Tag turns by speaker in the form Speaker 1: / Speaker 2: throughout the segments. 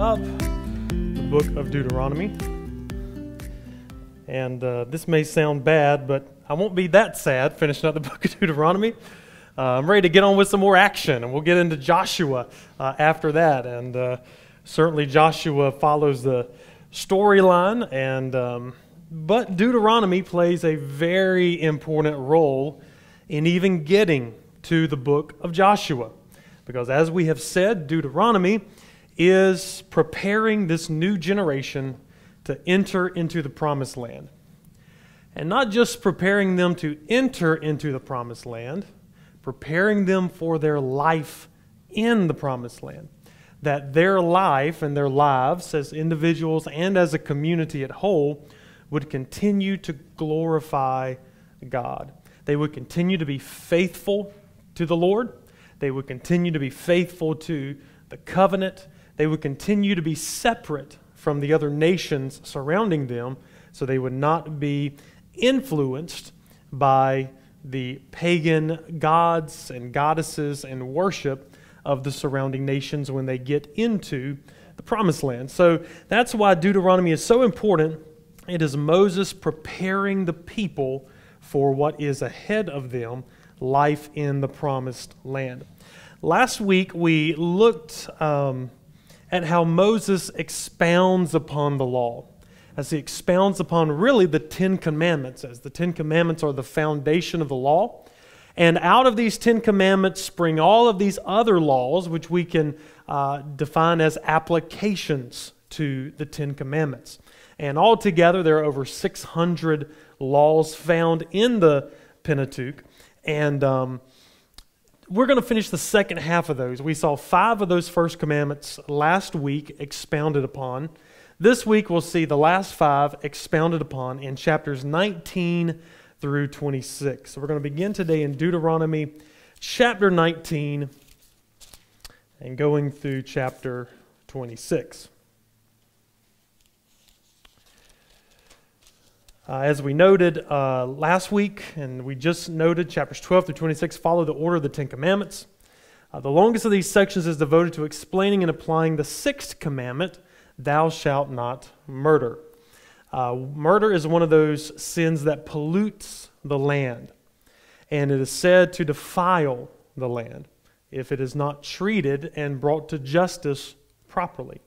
Speaker 1: up the book of Deuteronomy. And uh, this may sound bad, but I won't be that sad finishing up the book of Deuteronomy. Uh, I'm ready to get on with some more action, and we'll get into Joshua uh, after that. And uh, certainly, Joshua follows the storyline, and um, but Deuteronomy plays a very important role in even getting to the book of Joshua. Because as we have said, Deuteronomy is preparing this new generation to enter into the promised land. And not just preparing them to enter into the promised land, preparing them for their life in the promised land. That their life and their lives as individuals and as a community at whole would continue to glorify God. They would continue to be faithful to the Lord. They would continue to be faithful to the covenant. They would continue to be separate from the other nations surrounding them so they would not be influenced by the pagan gods and goddesses and worship of the surrounding nations when they get into the promised land. So that's why Deuteronomy is so important. It is Moses preparing the people for what is ahead of them life in the promised land. Last week we looked um, at how Moses expounds upon the law as he expounds upon really the Ten Commandments, as the Ten Commandments are the foundation of the law. And out of these Ten Commandments spring all of these other laws, which we can uh, define as applications to the Ten Commandments. And altogether, there are over 600 laws found in the Pentateuch. And um, we're going to finish the second half of those. We saw five of those first commandments last week expounded upon. This week, we'll see the last five expounded upon in chapters 19 through 26. So we're going to begin today in Deuteronomy chapter 19 and going through chapter 26. Uh, as we noted uh, last week, and we just noted, chapters 12 through 26 follow the order of the Ten Commandments. Uh, the longest of these sections is devoted to explaining and applying the sixth commandment thou shalt not murder. Uh, murder is one of those sins that pollutes the land, and it is said to defile the land if it is not treated and brought to justice properly.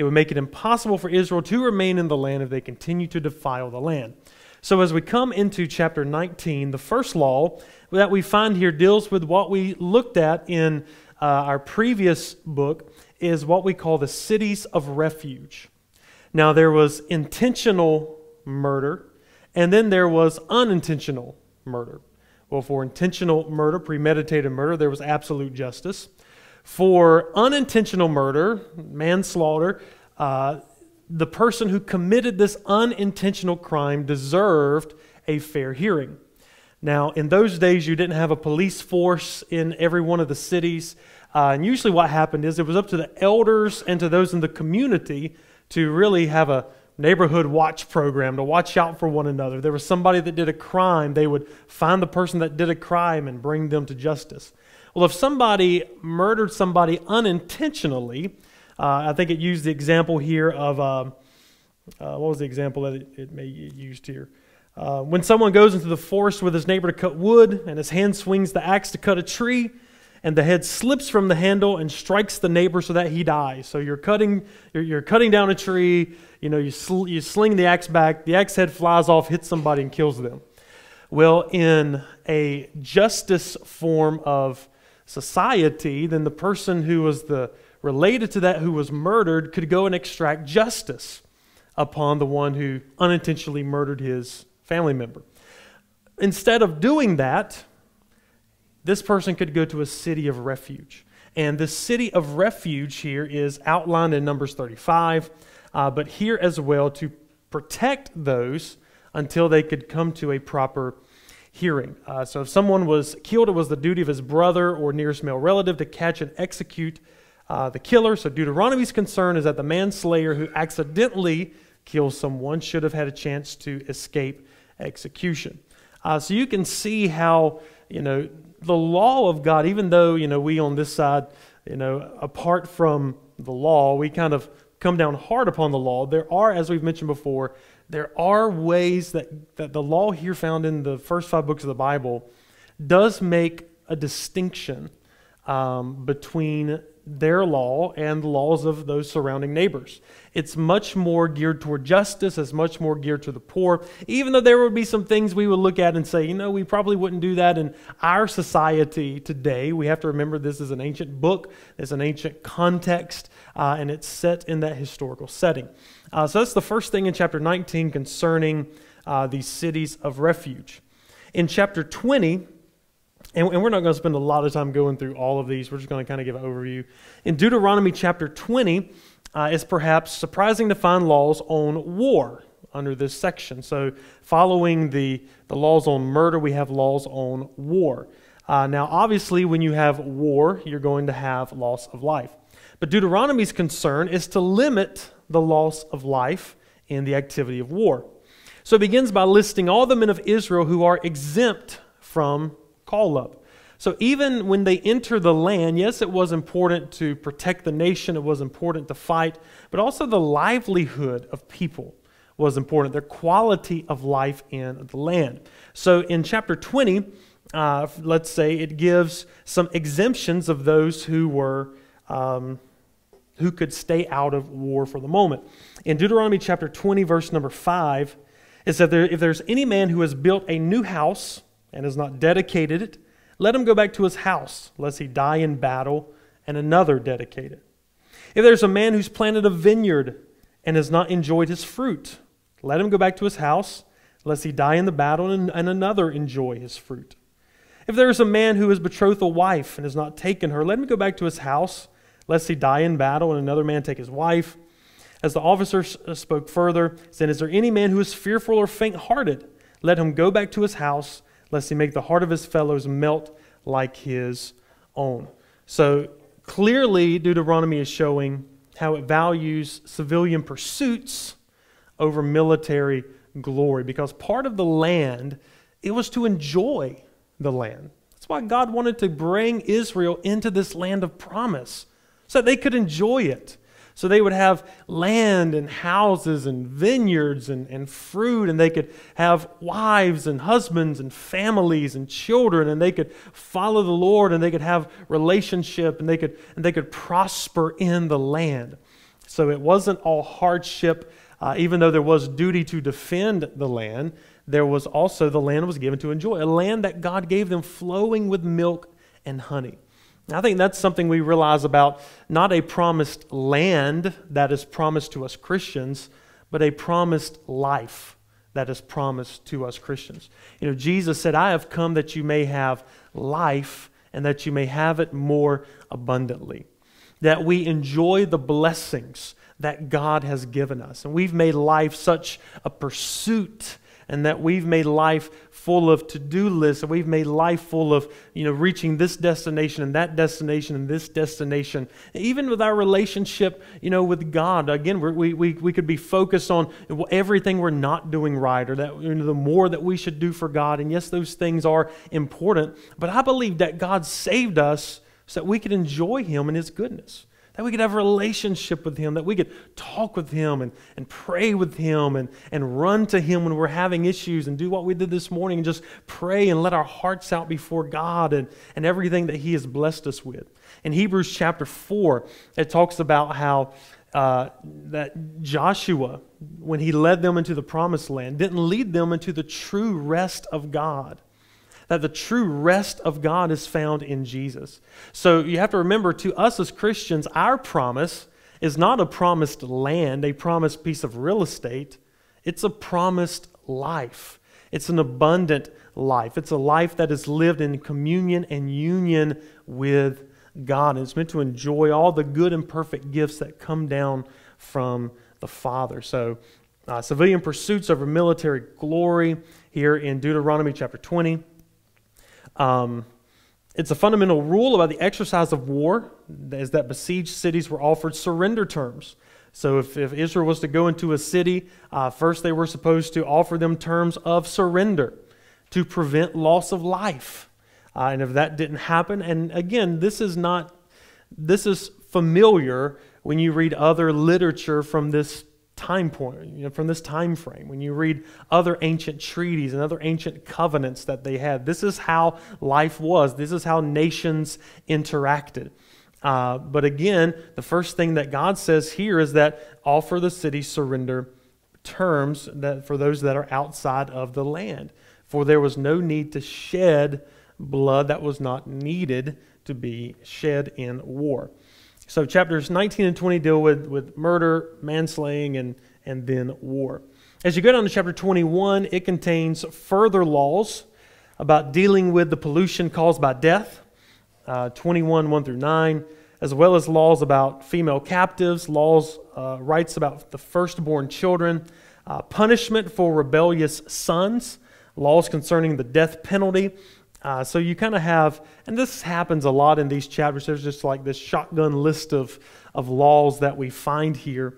Speaker 1: It would make it impossible for Israel to remain in the land if they continue to defile the land. So, as we come into chapter 19, the first law that we find here deals with what we looked at in uh, our previous book is what we call the cities of refuge. Now, there was intentional murder, and then there was unintentional murder. Well, for intentional murder, premeditated murder, there was absolute justice. For unintentional murder, manslaughter, uh, the person who committed this unintentional crime deserved a fair hearing. Now, in those days, you didn't have a police force in every one of the cities. Uh, and usually, what happened is it was up to the elders and to those in the community to really have a neighborhood watch program to watch out for one another. There was somebody that did a crime, they would find the person that did a crime and bring them to justice. Well, if somebody murdered somebody unintentionally, uh, I think it used the example here of um, uh, what was the example that it, it may used here? Uh, when someone goes into the forest with his neighbor to cut wood and his hand swings the axe to cut a tree, and the head slips from the handle and strikes the neighbor so that he dies. So you're cutting, you're, you're cutting down a tree, you know, you, sl- you sling the axe back, the axe head flies off, hits somebody, and kills them. Well, in a justice form of society, then the person who was the related to that who was murdered could go and extract justice upon the one who unintentionally murdered his family member. Instead of doing that, this person could go to a city of refuge. And the city of refuge here is outlined in Numbers 35, uh, but here as well to protect those until they could come to a proper hearing. Uh, so if someone was killed, it was the duty of his brother or nearest male relative to catch and execute uh, the killer. So Deuteronomy's concern is that the manslayer who accidentally kills someone should have had a chance to escape execution. Uh, so you can see how, you know, the law of God, even though, you know, we on this side, you know, apart from the law, we kind of come down hard upon the law. There are, as we've mentioned before, there are ways that, that the law here found in the first five books of the Bible does make a distinction um, between their law and the laws of those surrounding neighbors. It's much more geared toward justice, it's much more geared to the poor, even though there would be some things we would look at and say, you know, we probably wouldn't do that in our society today. We have to remember this is an ancient book, there's an ancient context, uh, and it's set in that historical setting. Uh, so that's the first thing in chapter 19 concerning uh, these cities of refuge. In chapter 20, and, and we're not going to spend a lot of time going through all of these. We're just going to kind of give an overview. In Deuteronomy chapter 20, uh, it's perhaps surprising to find laws on war under this section. So, following the, the laws on murder, we have laws on war. Uh, now, obviously, when you have war, you're going to have loss of life. But Deuteronomy's concern is to limit the loss of life in the activity of war. So it begins by listing all the men of Israel who are exempt from call up. So even when they enter the land, yes, it was important to protect the nation, it was important to fight, but also the livelihood of people was important, their quality of life in the land. So in chapter 20, uh, let's say it gives some exemptions of those who were. Um, who could stay out of war for the moment. In Deuteronomy chapter 20, verse number 5, it said, If there's any man who has built a new house and has not dedicated it, let him go back to his house, lest he die in battle and another dedicate it. If there's a man who's planted a vineyard and has not enjoyed his fruit, let him go back to his house, lest he die in the battle and, and another enjoy his fruit. If there is a man who has betrothed a wife and has not taken her, let him go back to his house, lest he die in battle and another man take his wife. As the officer uh, spoke further, said, Is there any man who is fearful or faint hearted? Let him go back to his house lest he make the heart of his fellows melt like his own. So clearly, Deuteronomy is showing how it values civilian pursuits over military glory because part of the land it was to enjoy the land that's why god wanted to bring israel into this land of promise so they could enjoy it so they would have land and houses and vineyards and, and fruit, and they could have wives and husbands and families and children, and they could follow the Lord, and they could have relationship, and they could, and they could prosper in the land. So it wasn't all hardship, uh, even though there was duty to defend the land. There was also the land was given to enjoy, a land that God gave them flowing with milk and honey. I think that's something we realize about not a promised land that is promised to us Christians, but a promised life that is promised to us Christians. You know, Jesus said, I have come that you may have life and that you may have it more abundantly. That we enjoy the blessings that God has given us. And we've made life such a pursuit and that we've made life full of to-do lists and we've made life full of you know reaching this destination and that destination and this destination. Even with our relationship you know with god again we, we, we could be focused on everything we're not doing right or that you know, the more that we should do for god. And yes those things are important but i believe that god saved us so that we could enjoy him and his goodness that we could have a relationship with Him, that we could talk with Him and, and pray with Him and, and run to Him when we're having issues and do what we did this morning and just pray and let our hearts out before God and, and everything that He has blessed us with. In Hebrews chapter 4, it talks about how uh, that Joshua, when he led them into the promised land, didn't lead them into the true rest of God that the true rest of God is found in Jesus. So you have to remember, to us as Christians, our promise is not a promised land, a promised piece of real estate. It's a promised life. It's an abundant life. It's a life that is lived in communion and union with God. And it's meant to enjoy all the good and perfect gifts that come down from the Father. So, uh, civilian pursuits over military glory here in Deuteronomy chapter 20. Um, it's a fundamental rule about the exercise of war, is that besieged cities were offered surrender terms. So if, if Israel was to go into a city, uh, first they were supposed to offer them terms of surrender to prevent loss of life. Uh, and if that didn't happen, and again, this is not, this is familiar when you read other literature from this time point, you know, from this time frame, when you read other ancient treaties and other ancient covenants that they had, this is how life was. This is how nations interacted. Uh, but again, the first thing that God says here is that offer the city surrender terms that for those that are outside of the land. For there was no need to shed blood that was not needed to be shed in war. So chapters 19 and 20 deal with, with murder, manslaying, and, and then war. As you go down to chapter 21, it contains further laws about dealing with the pollution caused by death, uh, 21, 1 through 9, as well as laws about female captives, laws, uh, rights about the firstborn children, uh, punishment for rebellious sons, laws concerning the death penalty, uh, so you kind of have, and this happens a lot in these chapters. There's just like this shotgun list of, of laws that we find here.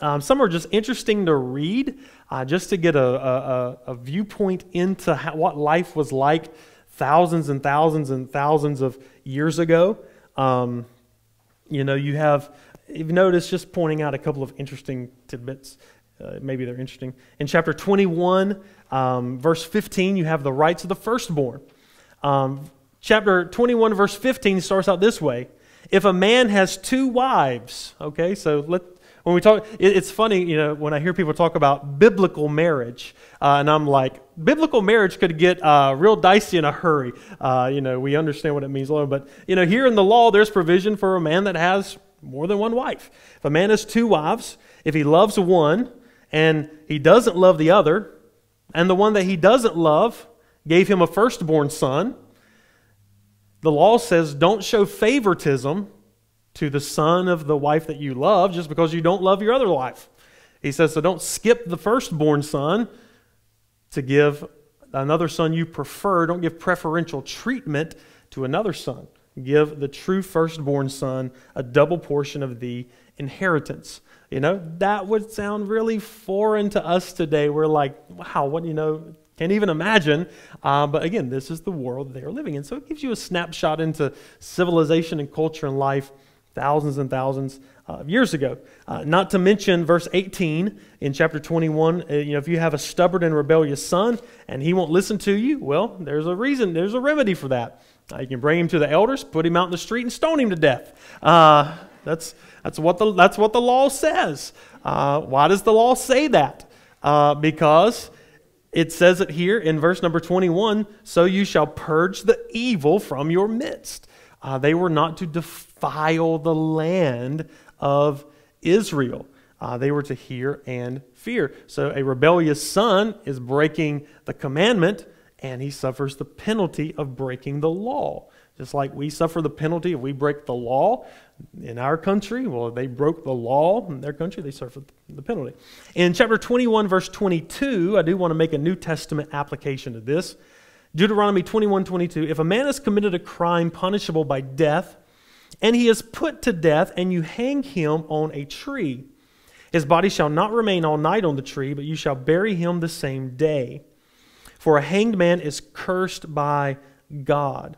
Speaker 1: Um, some are just interesting to read, uh, just to get a, a, a viewpoint into how, what life was like thousands and thousands and thousands of years ago. Um, you know, you have, if you've noticed, just pointing out a couple of interesting tidbits. Uh, maybe they're interesting. In chapter 21, um, verse 15, you have the rights of the firstborn. Um, chapter 21, verse 15 starts out this way If a man has two wives, okay, so let, when we talk, it, it's funny, you know, when I hear people talk about biblical marriage, uh, and I'm like, biblical marriage could get uh, real dicey in a hurry. Uh, you know, we understand what it means, Lord, but, you know, here in the law, there's provision for a man that has more than one wife. If a man has two wives, if he loves one and he doesn't love the other, and the one that he doesn't love gave him a firstborn son. The law says don't show favoritism to the son of the wife that you love just because you don't love your other wife. He says, so don't skip the firstborn son to give another son you prefer. Don't give preferential treatment to another son. Give the true firstborn son a double portion of the inheritance. You know, that would sound really foreign to us today. We're like, wow, what, you know, can't even imagine. Uh, but again, this is the world they are living in. So it gives you a snapshot into civilization and culture and life thousands and thousands of years ago. Uh, not to mention verse 18 in chapter 21. Uh, you know, if you have a stubborn and rebellious son and he won't listen to you, well, there's a reason, there's a remedy for that. Uh, you can bring him to the elders, put him out in the street, and stone him to death. Uh, that's, that's, what the, that's what the law says. Uh, why does the law say that? because it says it here in verse number 21 so you shall purge the evil from your midst. Uh, they were not to defile the land of Israel. Uh, they were to hear and fear. So a rebellious son is breaking the commandment, and he suffers the penalty of breaking the law. Just like we suffer the penalty if we break the law in our country, well, they broke the law in their country, they suffered the penalty. In chapter 21, verse 22, I do want to make a New Testament application to this. Deuteronomy 21 22. If a man has committed a crime punishable by death, and he is put to death, and you hang him on a tree, his body shall not remain all night on the tree, but you shall bury him the same day. For a hanged man is cursed by God.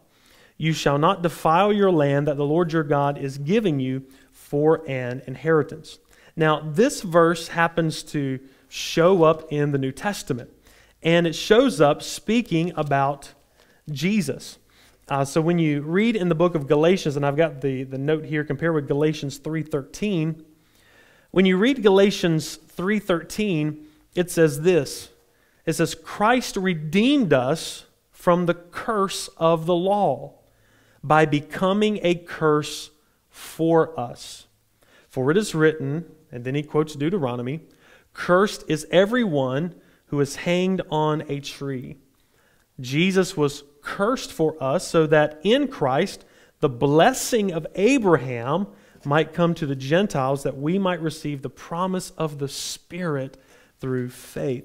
Speaker 1: You shall not defile your land that the Lord your God is giving you for an inheritance. Now, this verse happens to show up in the New Testament, and it shows up speaking about Jesus. Uh, so when you read in the book of Galatians, and I've got the, the note here compared with Galatians 3.13, when you read Galatians 3.13, it says this. It says, Christ redeemed us from the curse of the law by becoming a curse for us. For it is written, and then he quotes Deuteronomy Cursed is everyone who is hanged on a tree. Jesus was cursed for us so that in Christ the blessing of Abraham might come to the Gentiles, that we might receive the promise of the Spirit through faith.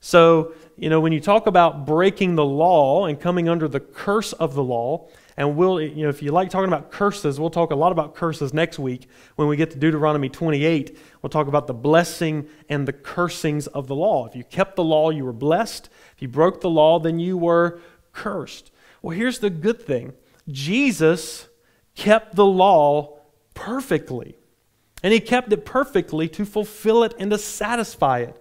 Speaker 1: So, you know, when you talk about breaking the law and coming under the curse of the law, and we'll, you know, if you like talking about curses, we'll talk a lot about curses next week when we get to Deuteronomy 28. We'll talk about the blessing and the cursings of the law. If you kept the law, you were blessed. If you broke the law, then you were cursed. Well, here's the good thing Jesus kept the law perfectly. And he kept it perfectly to fulfill it and to satisfy it.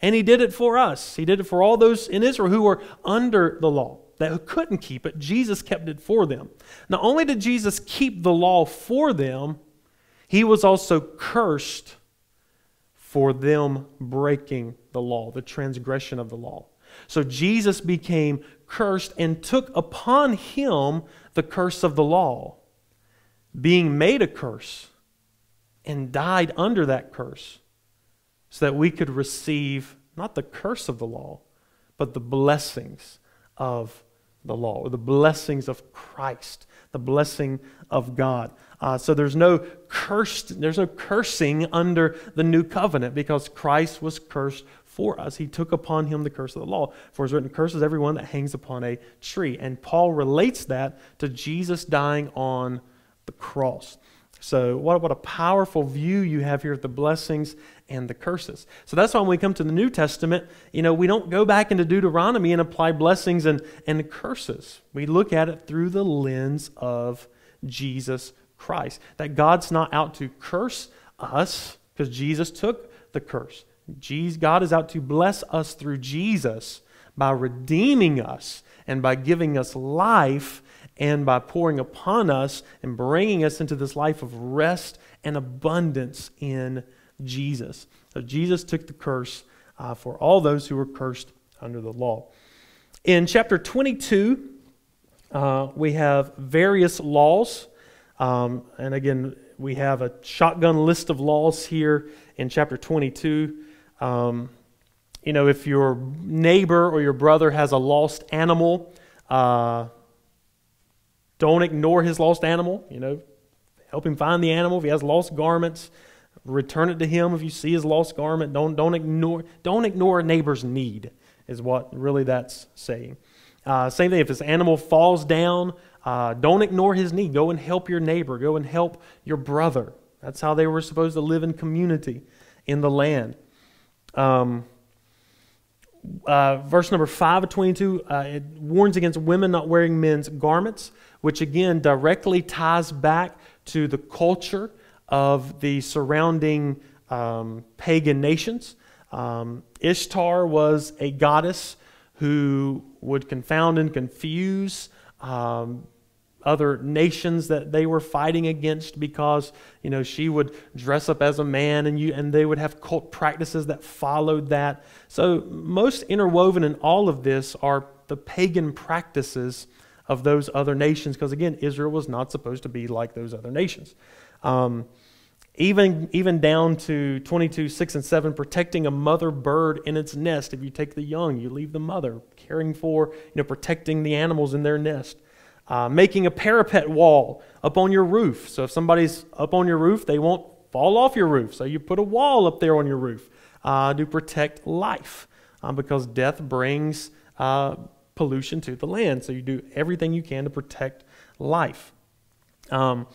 Speaker 1: And he did it for us. He did it for all those in Israel who were under the law, that couldn't keep it. Jesus kept it for them. Not only did Jesus keep the law for them, he was also cursed for them breaking the law, the transgression of the law. So Jesus became cursed and took upon him the curse of the law, being made a curse, and died under that curse, so that we could receive not the curse of the law, but the blessings of the law, or the blessings of Christ, the blessing of God. Uh, so there's no cursed, there's no cursing under the new covenant because Christ was cursed for us. He took upon him the curse of the law. For it's written, curses everyone that hangs upon a tree. And Paul relates that to Jesus dying on the cross. So, what, what a powerful view you have here of the blessings and the curses. So, that's why when we come to the New Testament, you know, we don't go back into Deuteronomy and apply blessings and, and curses. We look at it through the lens of Jesus Christ. That God's not out to curse us because Jesus took the curse. Jesus, God is out to bless us through Jesus by redeeming us and by giving us life and by pouring upon us and bringing us into this life of rest and abundance in Jesus. So Jesus took the curse uh, for all those who were cursed under the law. In chapter 22, uh, we have various laws. Um, and again, we have a shotgun list of laws here in chapter 22. Um, you know, if your neighbor or your brother has a lost animal, uh, don't ignore his lost animal. You know, help him find the animal. If he has lost garments, return it to him. If you see his lost garment, don't don't ignore don't ignore a neighbor's need. Is what really that's saying. Uh, same thing. If his animal falls down, uh, don't ignore his need. Go and help your neighbor. Go and help your brother. That's how they were supposed to live in community in the land. Um, uh, verse number 5 of 22, uh, it warns against women not wearing men's garments, which again directly ties back to the culture of the surrounding um, pagan nations. Um, Ishtar was a goddess who would confound and confuse um, other nations that they were fighting against because you know she would dress up as a man and you and they would have cult practices that followed that so most interwoven in all of this are the pagan practices of those other nations because again israel was not supposed to be like those other nations um, even, even down to 22, 6 and 7, protecting a mother bird in its nest. If you take the young, you leave the mother, caring for, you know, protecting the animals in their nest. Uh, making a parapet wall up on your roof. So if somebody's up on your roof, they won't fall off your roof. So you put a wall up there on your roof uh, to protect life um, because death brings uh, pollution to the land. So you do everything you can to protect life. Um,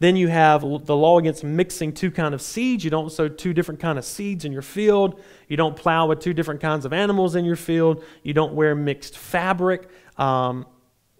Speaker 1: then you have the law against mixing two kind of seeds. You don't sow two different kind of seeds in your field. You don't plow with two different kinds of animals in your field. You don't wear mixed fabric. Um,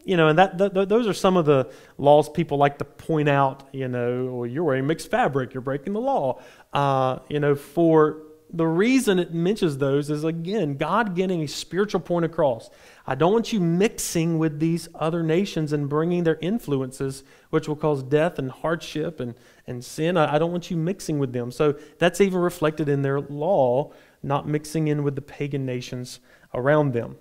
Speaker 1: you know, and that, that, those are some of the laws people like to point out. You know, or you're wearing mixed fabric, you're breaking the law. Uh, you know, for the reason it mentions those is again God getting a spiritual point across. I don't want you mixing with these other nations and bringing their influences, which will cause death and hardship and, and sin. I, I don't want you mixing with them. So that's even reflected in their law, not mixing in with the pagan nations around them.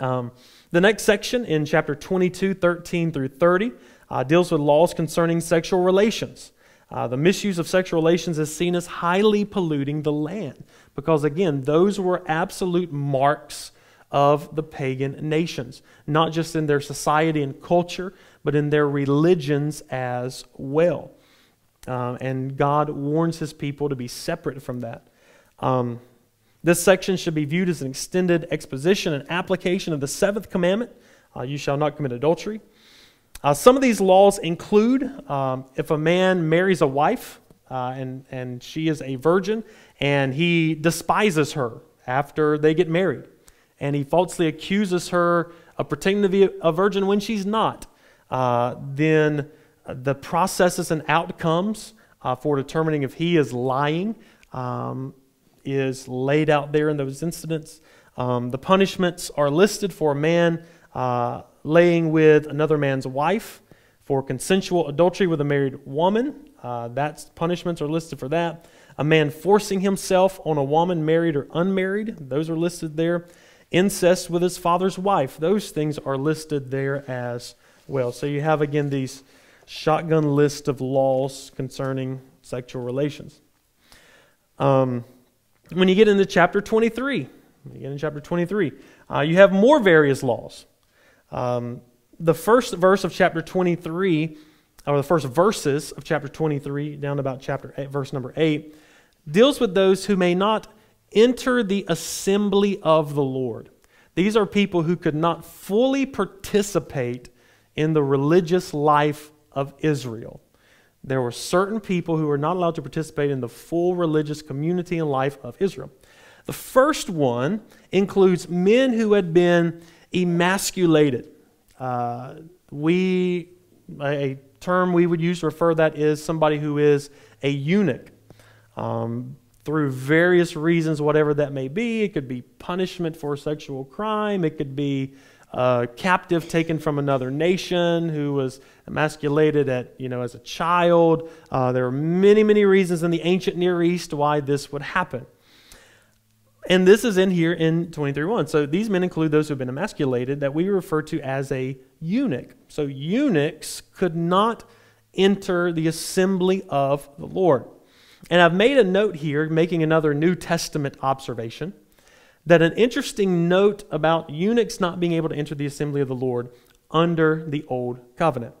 Speaker 1: Um, the next section in chapter 22, 13 through 30 uh, deals with laws concerning sexual relations. Uh, the misuse of sexual relations is seen as highly polluting the land because, again, those were absolute marks of the pagan nations, not just in their society and culture, but in their religions as well. Uh, and God warns his people to be separate from that. Um, this section should be viewed as an extended exposition and application of the seventh commandment uh, you shall not commit adultery. Uh, some of these laws include um, if a man marries a wife uh, and, and she is a virgin and he despises her after they get married and he falsely accuses her of pretending to be a virgin when she's not, uh, then the processes and outcomes uh, for determining if he is lying um, is laid out there in those incidents. Um, the punishments are listed for a man uh, laying with another man's wife, for consensual adultery with a married woman. Uh, that's punishments are listed for that. A man forcing himself on a woman, married or unmarried. Those are listed there. Incest with his father's wife. Those things are listed there as well. So you have again these shotgun list of laws concerning sexual relations. Um, when you get into chapter 23, you get in chapter 23, uh, you have more various laws. Um, the first verse of chapter 23, or the first verses of chapter 23, down to about chapter eight, verse number 8, deals with those who may not enter the assembly of the Lord. These are people who could not fully participate in the religious life of Israel. There were certain people who were not allowed to participate in the full religious community and life of Israel. The first one includes men who had been emasculated. Uh, we, a term we would use to refer that is somebody who is a eunuch. Um, through various reasons, whatever that may be, it could be punishment for sexual crime, it could be a captive taken from another nation who was emasculated at you know as a child. Uh, there are many many reasons in the ancient Near East why this would happen. And this is in here in 23.1. So these men include those who have been emasculated that we refer to as a eunuch. So eunuchs could not enter the assembly of the Lord. And I've made a note here, making another New Testament observation, that an interesting note about eunuchs not being able to enter the assembly of the Lord under the Old Covenant.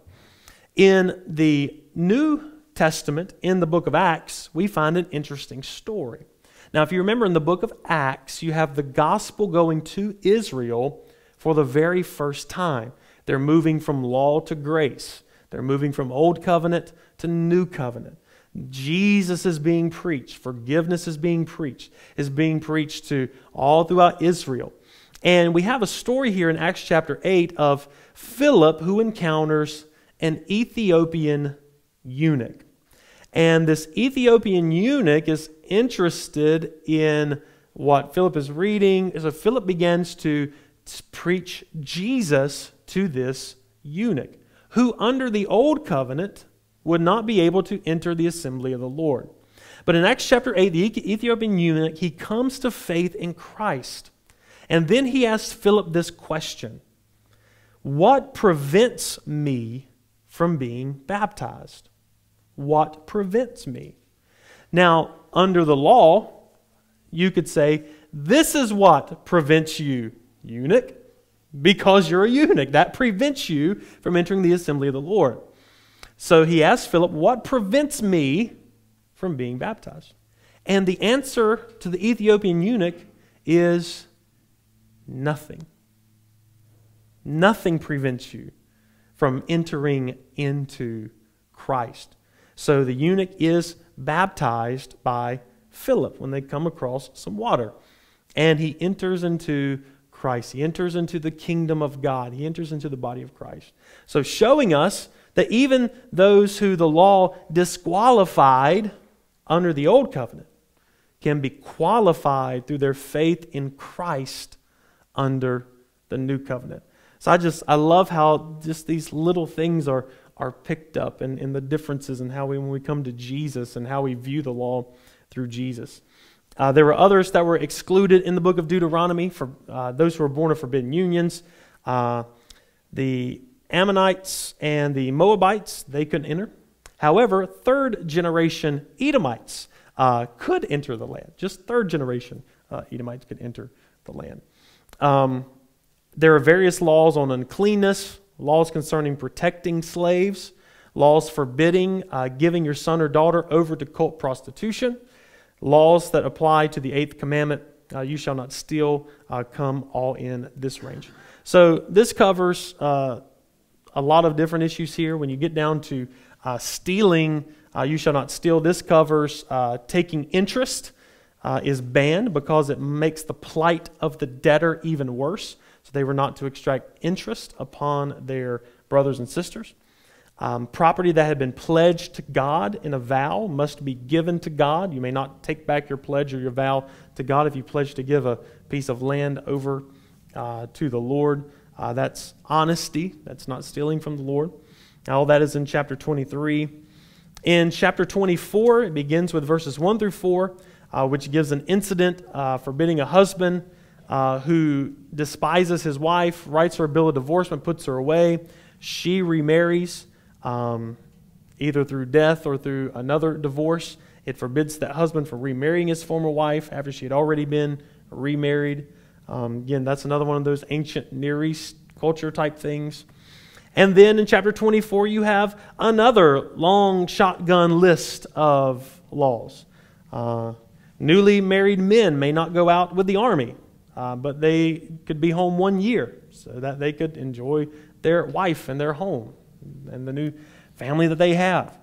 Speaker 1: In the New Testament, in the book of Acts, we find an interesting story. Now, if you remember in the book of Acts, you have the gospel going to Israel for the very first time. They're moving from law to grace, they're moving from old covenant to new covenant. Jesus is being preached, forgiveness is being preached, is being preached to all throughout Israel. And we have a story here in Acts chapter 8 of Philip who encounters an Ethiopian eunuch. And this Ethiopian eunuch is interested in what Philip is reading. So Philip begins to preach Jesus to this eunuch, who under the old covenant would not be able to enter the assembly of the Lord. But in Acts chapter 8, the Ethiopian eunuch, he comes to faith in Christ. And then he asks Philip this question What prevents me from being baptized? What prevents me? Now, under the law, you could say, This is what prevents you, eunuch, because you're a eunuch. That prevents you from entering the assembly of the Lord. So he asked Philip, What prevents me from being baptized? And the answer to the Ethiopian eunuch is nothing. Nothing prevents you from entering into Christ. So the eunuch is baptized by Philip when they come across some water. And he enters into Christ. He enters into the kingdom of God. He enters into the body of Christ. So, showing us that even those who the law disqualified under the old covenant can be qualified through their faith in Christ under the new covenant. So I just I love how just these little things are are picked up and, and the differences in how we when we come to Jesus and how we view the law through Jesus. Uh, there were others that were excluded in the book of Deuteronomy for uh, those who were born of forbidden unions. Uh, the Ammonites and the Moabites, they couldn't enter. However, third generation Edomites uh, could enter the land. Just third generation uh, Edomites could enter the land. Um, there are various laws on uncleanness, laws concerning protecting slaves, laws forbidding uh, giving your son or daughter over to cult prostitution, laws that apply to the eighth commandment, uh, you shall not steal, uh, come all in this range. So this covers uh, a lot of different issues here. When you get down to uh, stealing, uh, you shall not steal. This covers uh, taking interest is banned because it makes the plight of the debtor even worse. So they were not to extract interest upon their brothers and sisters. Um, property that had been pledged to God in a vow must be given to God. You may not take back your pledge or your vow to God if you pledge to give a piece of land over uh, to the Lord. Uh, that's honesty, that's not stealing from the Lord. All that is in chapter 23. In chapter 24, it begins with verses 1 through 4, uh, which gives an incident uh, forbidding a husband uh, who despises his wife, writes her a bill of divorcement, puts her away. She remarries um, either through death or through another divorce. It forbids that husband from remarrying his former wife after she had already been remarried. Um, again, that's another one of those ancient Near East culture type things. And then in chapter 24, you have another long shotgun list of laws. Uh, newly married men may not go out with the army, uh, but they could be home one year so that they could enjoy their wife and their home and the new family that they have.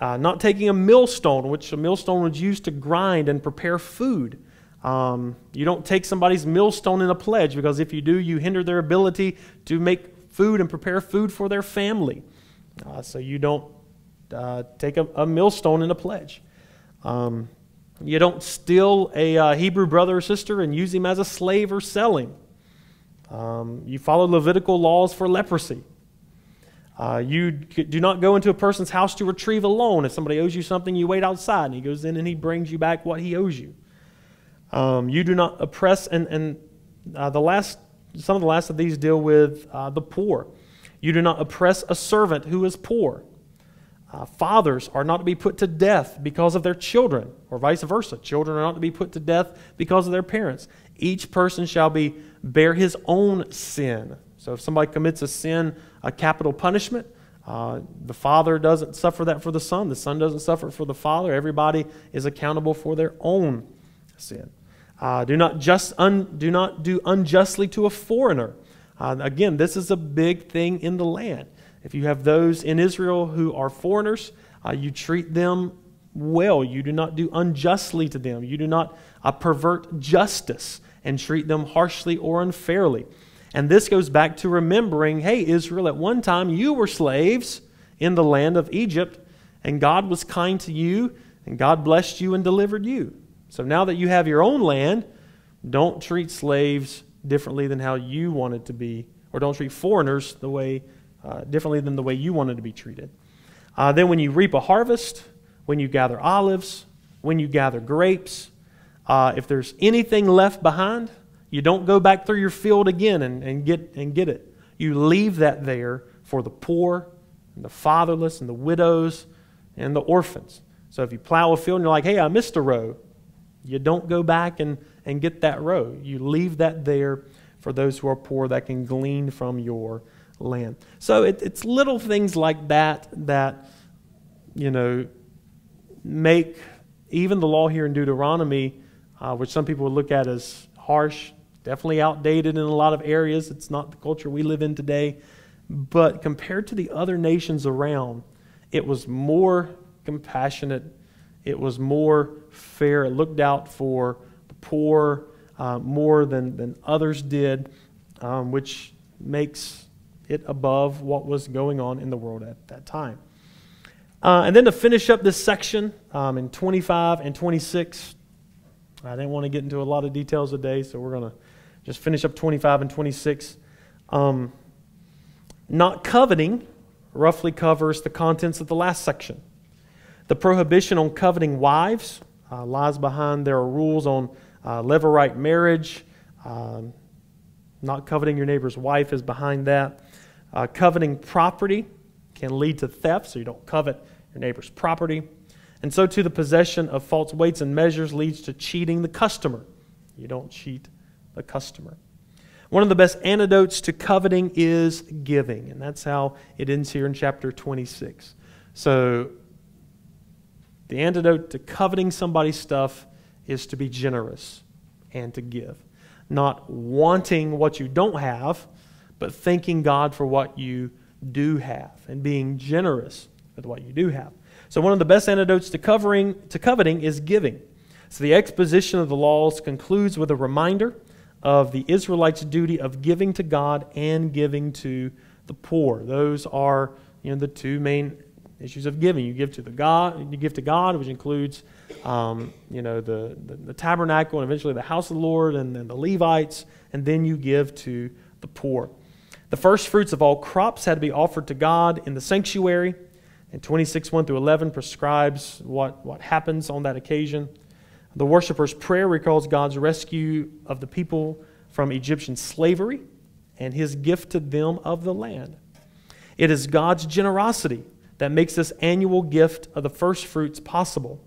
Speaker 1: Uh, not taking a millstone, which a millstone was used to grind and prepare food. Um, you don't take somebody's millstone in a pledge because if you do, you hinder their ability to make food and prepare food for their family. Uh, so you don't uh, take a, a, millstone in a pledge. Um, you don't steal a uh, Hebrew brother or sister and use him as a slave or sell him. Um, you follow Levitical laws for leprosy. Uh, you do not go into a person's house to retrieve a loan. If somebody owes you something, you wait outside, and he goes in and he brings you back what he owes you. Um, you do not oppress, and, and uh, the last, some of the last of these deal with uh, the poor. You do not oppress a servant who is poor. Uh, fathers are not to be put to death because of their children, or vice versa. Children are not to be put to death because of their parents. Each person shall be bear his own sin. So if somebody commits a sin, a capital punishment, uh, the father doesn't suffer that for the son. The son doesn't suffer for the father. Everybody is accountable for their own sin. Uh, do not just un, do not do unjustly to a foreigner. Uh, again, this is a big thing in the land. If you have those in Israel who are foreigners, uh, you treat them well. You do not do unjustly to them. You do not uh, pervert justice and treat them harshly or unfairly. And this goes back to remembering hey, Israel, at one time you were slaves in the land of Egypt, and God was kind to you, and God blessed you and delivered you. So now that you have your own land, don't treat slaves differently than how you wanted to be, or don't treat foreigners the way uh, differently than the way you wanted to be treated. Uh, then, when you reap a harvest, when you gather olives, when you gather grapes, uh, if there's anything left behind, you don't go back through your field again and, and, get, and get it. You leave that there for the poor, and the fatherless, and the widows, and the orphans. So if you plow a field and you're like, hey, I missed a row, you don't go back and, and get that row. You leave that there for those who are poor that can glean from your land. So it, it's little things like that that, you know, make even the law here in Deuteronomy, uh, which some people would look at as harsh, Definitely outdated in a lot of areas. It's not the culture we live in today. But compared to the other nations around, it was more compassionate. It was more fair. It looked out for the poor uh, more than, than others did, um, which makes it above what was going on in the world at that time. Uh, and then to finish up this section um, in 25 and 26, I didn't want to get into a lot of details today, so we're going to just finish up 25 and 26. Um, not coveting roughly covers the contents of the last section. The prohibition on coveting wives uh, lies behind there are rules on uh, levirate marriage. Um, not coveting your neighbor's wife is behind that. Uh, coveting property can lead to theft, so you don't covet your neighbor's property. And so, to the possession of false weights and measures leads to cheating the customer. You don't cheat the customer. One of the best antidotes to coveting is giving, and that's how it ends here in chapter 26. So, the antidote to coveting somebody's stuff is to be generous and to give. Not wanting what you don't have, but thanking God for what you do have and being generous with what you do have. So, one of the best antidotes to, covering, to coveting is giving. So, the exposition of the laws concludes with a reminder of the Israelites' duty of giving to God and giving to the poor. Those are you know, the two main issues of giving. You give to the God, you give to God, which includes, um, you know, the, the, the, tabernacle and eventually the house of the Lord and then the Levites, and then you give to the poor. The first fruits of all crops had to be offered to God in the sanctuary. And 26, 1 through 11 prescribes what, what happens on that occasion. The worshiper's prayer recalls God's rescue of the people from Egyptian slavery and his gift to them of the land. It is God's generosity that makes this annual gift of the first fruits possible.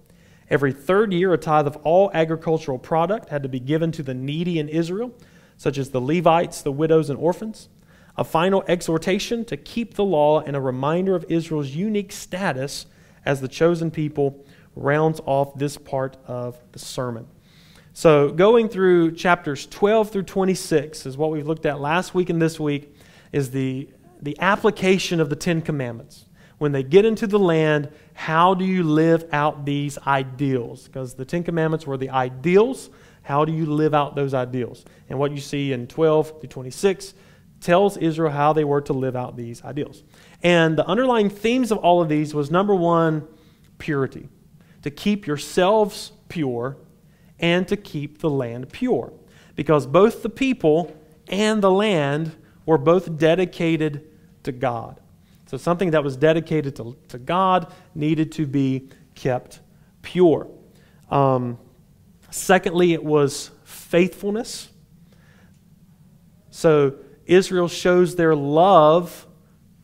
Speaker 1: Every third year, a tithe of all agricultural product had to be given to the needy in Israel, such as the Levites, the widows, and orphans. A final exhortation to keep the law and a reminder of Israel's unique status as the chosen people rounds off this part of the sermon. So, going through chapters 12 through 26 is what we've looked at last week and this week, is the, the application of the Ten Commandments. When they get into the land, how do you live out these ideals? Because the Ten Commandments were the ideals. How do you live out those ideals? And what you see in 12 through 26 tells Israel how they were to live out these ideals. And the underlying themes of all of these was number one, purity. To keep yourselves pure and to keep the land pure. Because both the people and the land were both dedicated to God. So something that was dedicated to, to God needed to be kept pure. Um, secondly, it was faithfulness. So Israel shows their love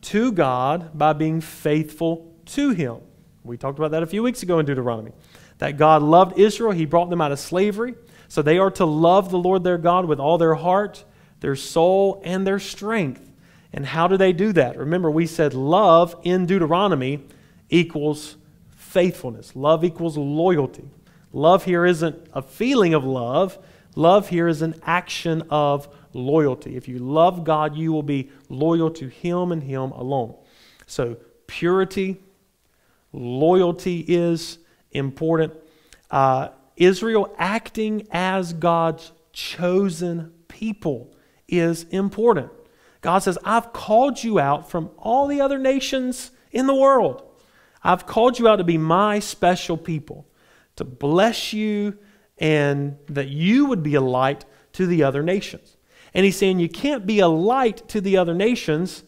Speaker 1: to God by being faithful to Him. We talked about that a few weeks ago in Deuteronomy that God loved Israel. He brought them out of slavery. So they are to love the Lord their God with all their heart, their soul, and their strength. And how do they do that? Remember, we said love in Deuteronomy equals faithfulness, love equals loyalty. Love here isn't a feeling of love, love here is an action of loyalty. If you love God, you will be loyal to Him and Him alone. So, purity, loyalty is important. Uh, Israel acting as God's chosen people is important. God says, I've called you out from all the other nations in the world. I've called you out to be my special people, to bless you, and that you would be a light to the other nations. And he's saying you can't be a light to the other nations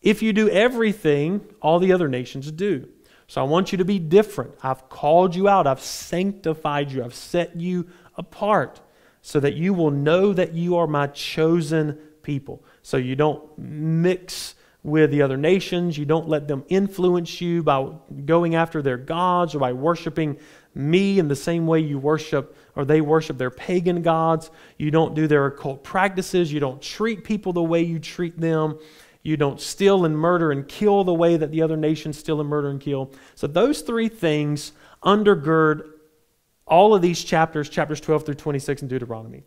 Speaker 1: if you do everything all the other nations do. So I want you to be different. I've called you out, I've sanctified you, I've set you apart so that you will know that you are my chosen people. So you don't mix with the other nations, you don't let them influence you by going after their gods or by worshiping me in the same way you worship or they worship their pagan gods. You don't do their occult practices, you don't treat people the way you treat them. You don't steal and murder and kill the way that the other nations steal and murder and kill. So, those three things undergird all of these chapters, chapters 12 through 26 in Deuteronomy.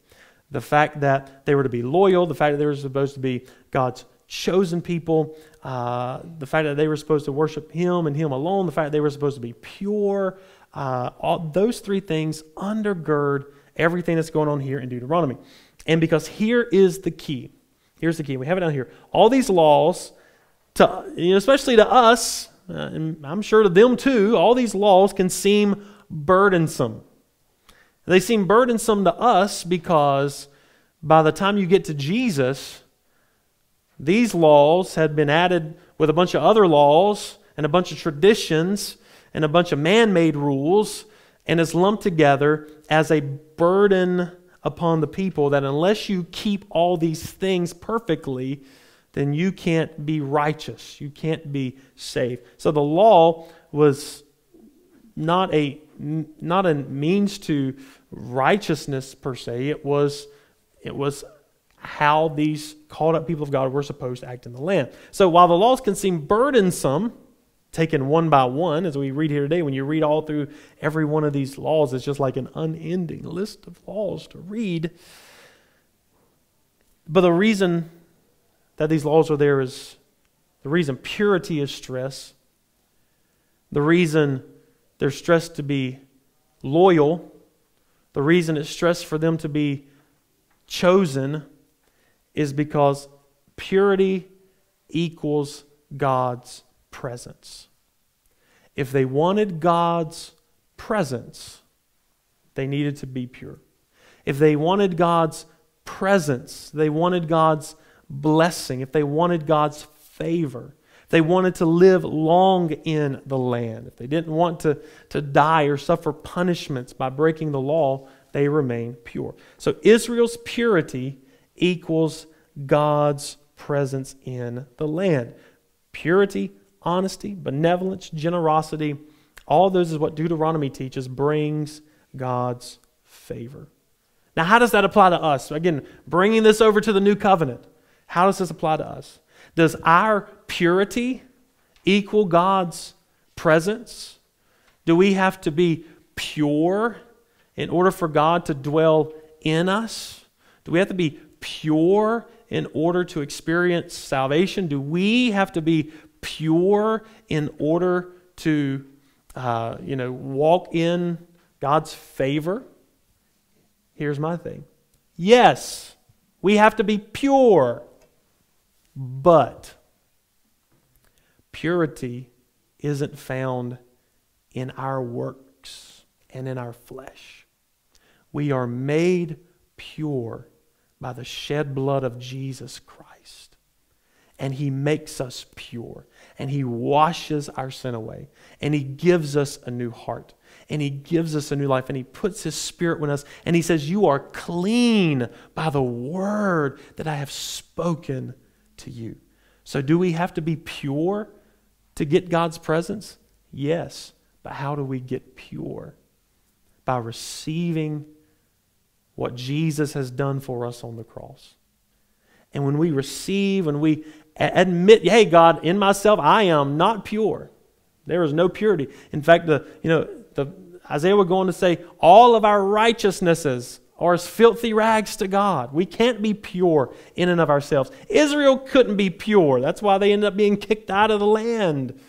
Speaker 1: The fact that they were to be loyal, the fact that they were supposed to be God's chosen people, uh, the fact that they were supposed to worship Him and Him alone, the fact that they were supposed to be pure, uh, all, those three things undergird everything that's going on here in Deuteronomy. And because here is the key Here's the key. We have it down here. All these laws, to, you know, especially to us, uh, and I'm sure to them too, all these laws can seem burdensome. They seem burdensome to us because by the time you get to Jesus, these laws had been added with a bunch of other laws and a bunch of traditions and a bunch of man made rules and is lumped together as a burden upon the people that unless you keep all these things perfectly, then you can't be righteous. You can't be saved. So the law was not a not a means to righteousness per se. It was it was how these called up people of God were supposed to act in the land. So while the laws can seem burdensome, taken one by one, as we read here today. When you read all through every one of these laws, it's just like an unending list of laws to read. But the reason that these laws are there is the reason purity is stress, the reason they're stressed to be loyal, the reason it's stressed for them to be chosen is because purity equals God's presence. If they wanted God's presence, they needed to be pure. If they wanted God's presence, they wanted God's blessing, if they wanted God's favor, they wanted to live long in the land, if they didn't want to, to die or suffer punishments by breaking the law, they remain pure. So Israel's purity equals God's presence in the land. Purity, honesty, benevolence, generosity, all those is what Deuteronomy teaches brings God's favor. Now, how does that apply to us? Again, bringing this over to the new covenant. How does this apply to us? Does our purity equal God's presence? Do we have to be pure in order for God to dwell in us? Do we have to be pure in order to experience salvation? Do we have to be pure in order to, uh, you know, walk in God's favor? Here's my thing. Yes, we have to be pure. But purity isn't found in our works and in our flesh. We are made pure by the shed blood of Jesus Christ. And He makes us pure. And He washes our sin away. And He gives us a new heart and He gives us a new life, and He puts His Spirit in us, and He says, You are clean by the word that I have spoken to you. So, do we have to be pure to get God's presence? Yes. But how do we get pure? By receiving what Jesus has done for us on the cross. And when we receive, when we admit, hey, God, in myself, I am not pure. There is no purity. In fact, the, you know, the, Isaiah would go on to say, all of our righteousnesses are as filthy rags to God. We can't be pure in and of ourselves. Israel couldn't be pure. That's why they ended up being kicked out of the land.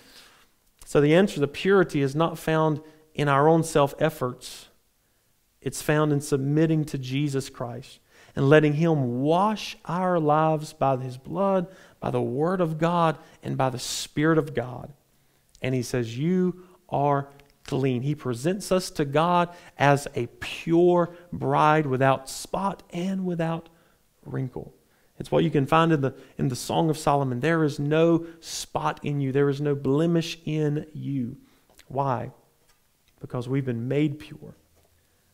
Speaker 1: So the answer to purity is not found in our own self efforts, it's found in submitting to Jesus Christ and letting Him wash our lives by His blood, by the Word of God, and by the Spirit of God. And He says, You are clean. He presents us to God as a pure bride without spot and without wrinkle. It's what you can find in the, in the Song of Solomon. There is no spot in you, there is no blemish in you. Why? Because we've been made pure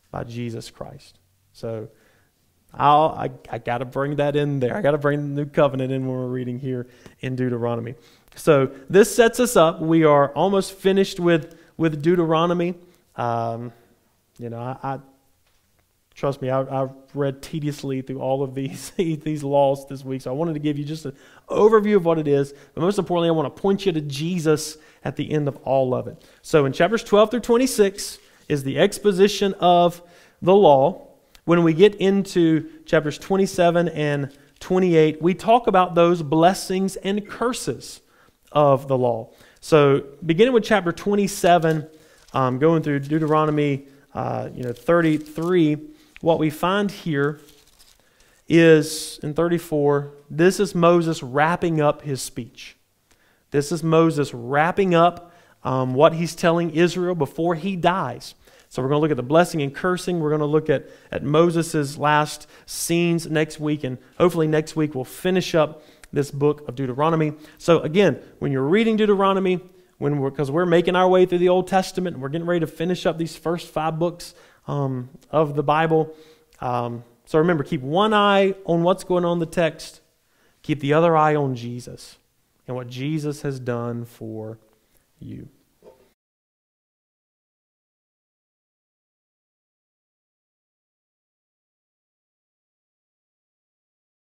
Speaker 1: by Jesus Christ. So I'll, I, I got to bring that in there. I got to bring the new covenant in when we're reading here in Deuteronomy. So this sets us up. We are almost finished with with Deuteronomy. Um, you know, I, I trust me, I, have read tediously through all of these these laws this week, so I wanted to give you just an overview of what it is. But most importantly, I want to point you to Jesus at the end of all of it. So in chapters 12 through 26 is the exposition of the law. When we get into chapters 27 and 28, we talk about those blessings and curses of the law. So, beginning with chapter 27, um, going through Deuteronomy uh, you know, 33, what we find here is in 34, this is Moses wrapping up his speech. This is Moses wrapping up um, what he's telling Israel before he dies. So we're going to look at the blessing and cursing. We're going to look at, at Moses' last scenes next week. And hopefully next week we'll finish up this book of Deuteronomy. So, again, when you're reading Deuteronomy, when we're because we're making our way through the Old Testament, and we're getting ready to finish up these first five books um, of the Bible. Um, so remember, keep one eye on what's going on in the text, keep the other eye on Jesus and what Jesus has done for you.